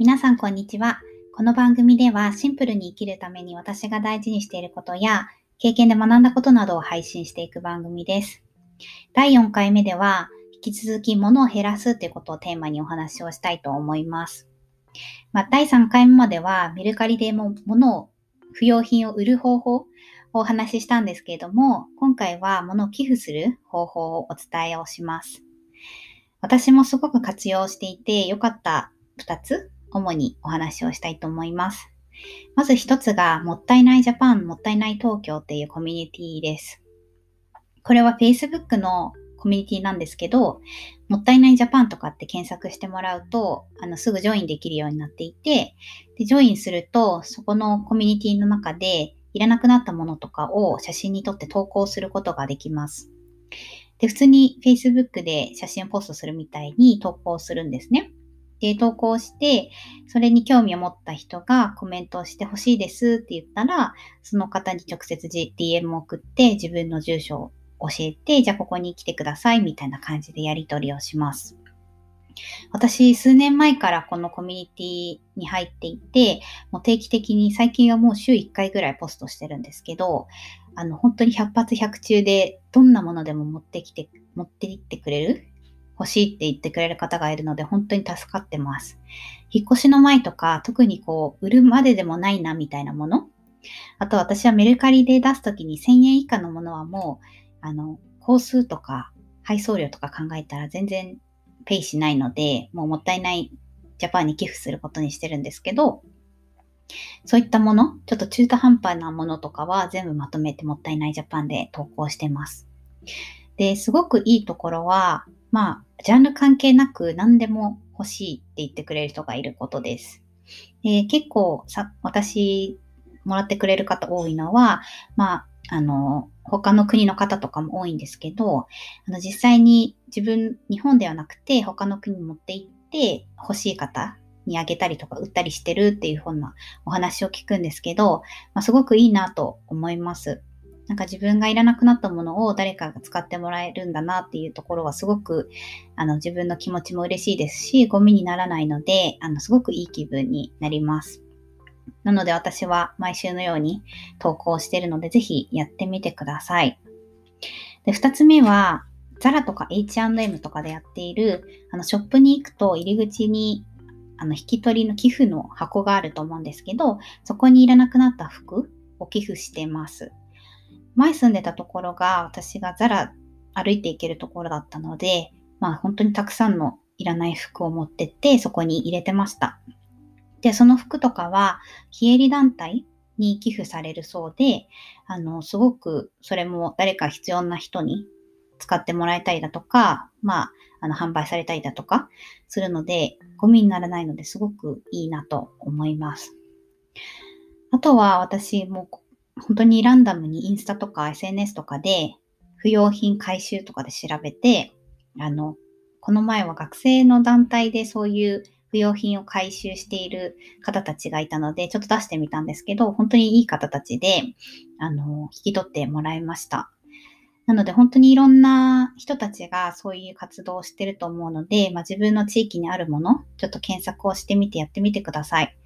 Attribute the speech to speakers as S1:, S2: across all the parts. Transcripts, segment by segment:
S1: 皆さんこんにちは。この番組ではシンプルに生きるために私が大事にしていることや経験で学んだことなどを配信していく番組です。第4回目では引き続き物を減らすということをテーマにお話をしたいと思います。まあ、第3回目まではメルカリでも物を、不要品を売る方法をお話ししたんですけれども、今回は物を寄付する方法をお伝えをします。私もすごく活用していて良かった2つ主にお話をしたいと思います。まず一つが、もったいないジャパン、もったいない東京っていうコミュニティです。これは Facebook のコミュニティなんですけど、もったいないジャパンとかって検索してもらうと、あの、すぐジョインできるようになっていて、で、ジョインすると、そこのコミュニティの中で、いらなくなったものとかを写真に撮って投稿することができます。で、普通に Facebook で写真をポストするみたいに投稿するんですね。で、投稿して、それに興味を持った人がコメントをしてほしいですって言ったら、その方に直接 DM を送って自分の住所を教えて、じゃあここに来てくださいみたいな感じでやり取りをします。私、数年前からこのコミュニティに入っていて、もう定期的に、最近はもう週1回ぐらいポストしてるんですけど、あの、本当に100発100中で、どんなものでも持ってきて、持って行ってくれる欲しいって言ってくれる方がいるので、本当に助かってます。引っ越しの前とか、特にこう、売るまででもないなみたいなもの。あと私はメルカリで出すときに1000円以下のものはもう、あの、工数とか配送料とか考えたら全然ペイしないので、もうもったいないジャパンに寄付することにしてるんですけど、そういったもの、ちょっと中途半端なものとかは全部まとめてもったいないジャパンで投稿してます。で、すごくいいところは、まあ、ジャンル関係なく何でも欲しいって言ってくれる人がいることです。で結構さ、私、もらってくれる方多いのは、まあ、あの、他の国の方とかも多いんですけど、あの実際に自分、日本ではなくて他の国に持って行って欲しい方にあげたりとか売ったりしてるっていうふうなお話を聞くんですけど、まあ、すごくいいなと思います。なんか自分がいらなくなったものを誰かが使ってもらえるんだなっていうところはすごくあの自分の気持ちも嬉しいですし、ゴミにならないので、あのすごくいい気分になります。なので私は毎週のように投稿してるので、ぜひやってみてください。で、二つ目は、ザラとか H&M とかでやっている、あの、ショップに行くと入り口に、あの、引き取りの寄付の箱があると思うんですけど、そこにいらなくなった服を寄付してます。前住んでたところが私がザラ歩いていけるところだったので、まあ本当にたくさんのいらない服を持ってってそこに入れてました。で、その服とかは非営利団体に寄付されるそうで、あの、すごくそれも誰か必要な人に使ってもらえたりだとか、まあ、あの、販売されたりだとかするので、ゴミにならないのですごくいいなと思います。あとは私も本当にランダムにインスタとか SNS とかで不要品回収とかで調べて、あの、この前は学生の団体でそういう不要品を回収している方たちがいたので、ちょっと出してみたんですけど、本当にいい方たちで、あの、引き取ってもらいました。なので本当にいろんな人たちがそういう活動をしてると思うので、まあ、自分の地域にあるもの、ちょっと検索をしてみてやってみてください。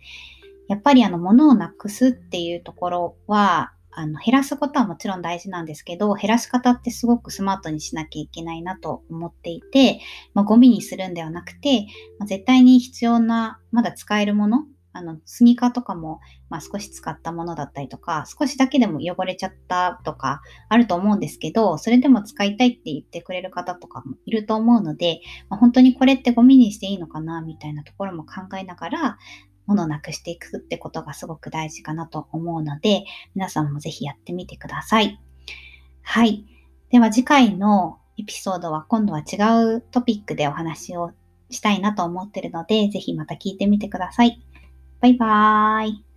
S1: やっぱりあの、物をなくすっていうところは、あの、減らすことはもちろん大事なんですけど、減らし方ってすごくスマートにしなきゃいけないなと思っていて、まあ、ゴミにするんではなくて、まあ、絶対に必要な、まだ使えるもの、あの、スニーカーとかも、まあ、少し使ったものだったりとか、少しだけでも汚れちゃったとかあると思うんですけど、それでも使いたいって言ってくれる方とかもいると思うので、まあ、本当にこれってゴミにしていいのかな、みたいなところも考えながら、物をなくしていくってことがすごく大事かなと思うので、皆さんもぜひやってみてください。はい。では次回のエピソードは今度は違うトピックでお話をしたいなと思ってるので、ぜひまた聞いてみてください。バイバーイ。